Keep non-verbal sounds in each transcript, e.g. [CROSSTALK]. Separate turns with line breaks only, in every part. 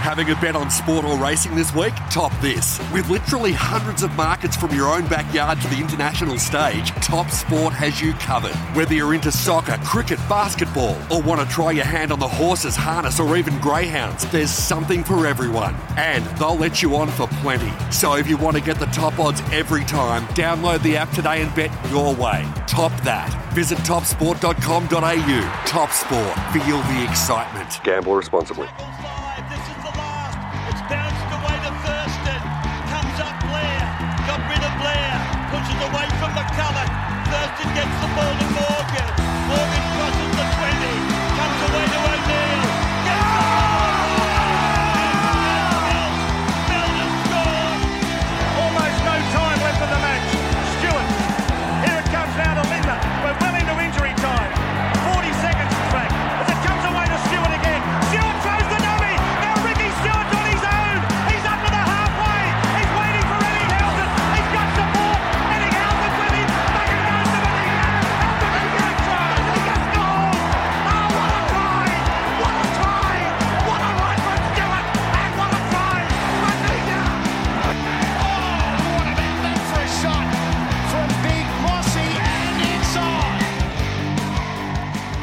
Having a bet on sport or racing this week? Top this. With literally hundreds of markets from your own backyard to the international stage, Top Sport has you covered. Whether you're into soccer, cricket, basketball, or want to try your hand on the horses, harness, or even greyhounds, there's something for everyone. And they'll let you on for plenty. So if you want to get the top odds every time, download the app today and bet your way. Top that. Visit topsport.com.au. Top Sport. Feel the excitement. Gamble responsibly.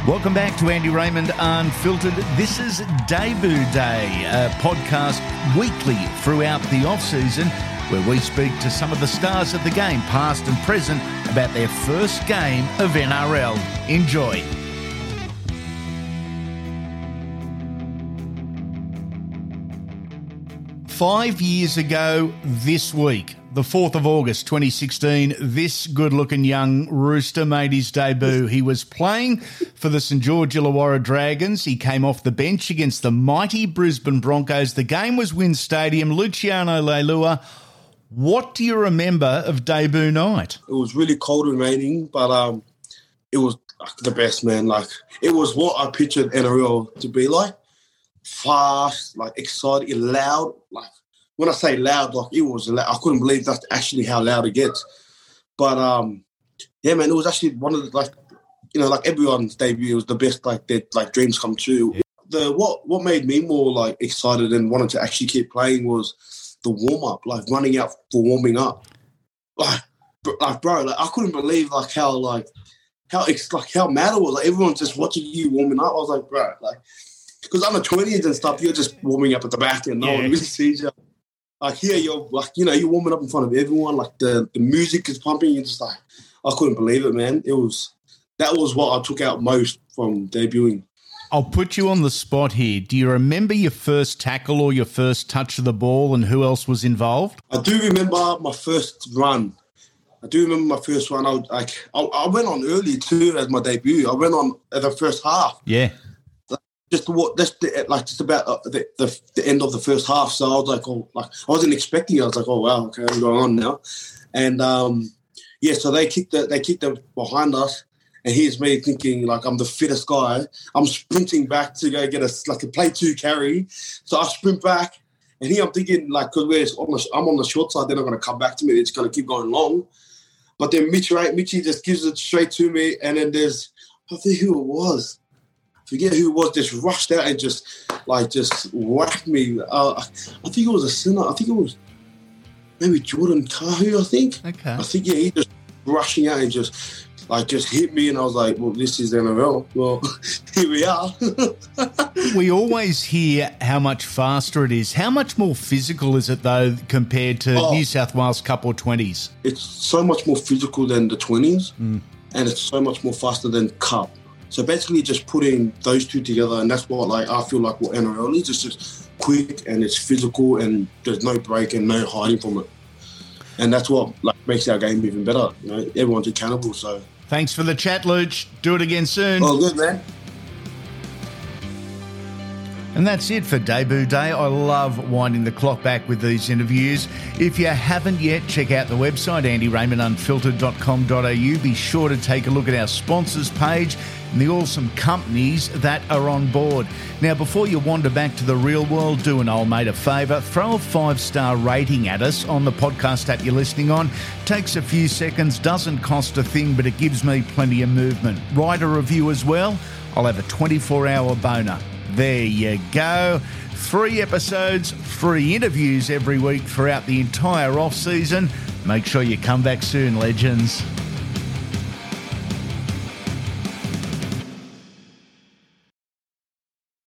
Welcome back to Andy Raymond Unfiltered. This is Debut Day, a podcast weekly throughout the off season where we speak to some of the stars of the game, past and present, about their first game of NRL. Enjoy. Five years ago this week, the 4th of August 2016, this good looking young rooster made his debut. He was playing for the St George Illawarra Dragons. He came off the bench against the mighty Brisbane Broncos. The game was WIN Stadium. Luciano Leilua. What do you remember of debut night?
It was really cold and raining, but um, it was the best, man. Like it was what I pictured NRL to be like: fast, like exciting, loud. Like when I say loud, like it was loud. I couldn't believe that's actually how loud it gets. But um, yeah, man, it was actually one of the like, you know, like everyone's debut. It was the best, like their like dreams come true. The what what made me more like excited and wanted to actually keep playing was the warm up, like running out for warming up. Like, like bro, like I couldn't believe like how like how it's like how mad it was. Like everyone's just watching you warming up. I was like, bro, like because I'm a twenties and stuff, you're just warming up at the back and no one really [LAUGHS] sees you. Like here, you're like you know you're warming up in front of everyone. Like the the music is pumping. You're just like I couldn't believe it, man. It was that was what I took out most from debuting.
I'll put you on the spot here. Do you remember your first tackle or your first touch of the ball and who else was involved?
I do remember my first run. I do remember my first run. I like I, I went on early too as my debut. I went on at the first half.
Yeah.
Just what just the, like just about uh, the, the the end of the first half. So I was like, oh, like I wasn't expecting. it. I was like, oh wow, okay, I'm going on now, and um, yeah. So they kicked the, they kicked them behind us, and here's me thinking like I'm the fittest guy. I'm sprinting back to go get a like a play two carry. So I sprint back, and here I'm thinking like because we're on the, I'm on the short side, they're not going to come back to me. It's going to keep going long. But then Mitch, right? Mitchy just gives it straight to me, and then there's I think who it was forget who it was, just rushed out and just like just whacked me. Uh, I think it was a sinner. I think it was maybe Jordan Kahu. I think.
Okay.
I think yeah, he just rushing out and just like just hit me, and I was like, well, this is NRL. Well, [LAUGHS] here we are. [LAUGHS]
We always hear how much faster it is. How much more physical is it though compared to
Oh.
New South Wales Cup or twenties?
it's so much more physical than the twenties, and it's so much more faster than Cup. So basically, just putting those two together, and that's what like I feel like what NRL is. It's just quick and it's physical, and there's no break and no hiding from it. And that's what like makes our game even better. You know, everyone's accountable. So,
Thanks for the chat, Luch. Do it again soon.
oh, good man.
And that's it for debut day. I love winding the clock back with these interviews. If you haven't yet, check out the website, andyraymontunfiltered.com.au. Be sure to take a look at our sponsors page and the awesome companies that are on board. Now, before you wander back to the real world, do an old mate a favour. Throw a five star rating at us on the podcast app you're listening on. Takes a few seconds, doesn't cost a thing, but it gives me plenty of movement. Write a review as well. I'll have a 24 hour boner. There you go. Three episodes, three interviews every week throughout the entire off season. Make sure you come back soon, legends.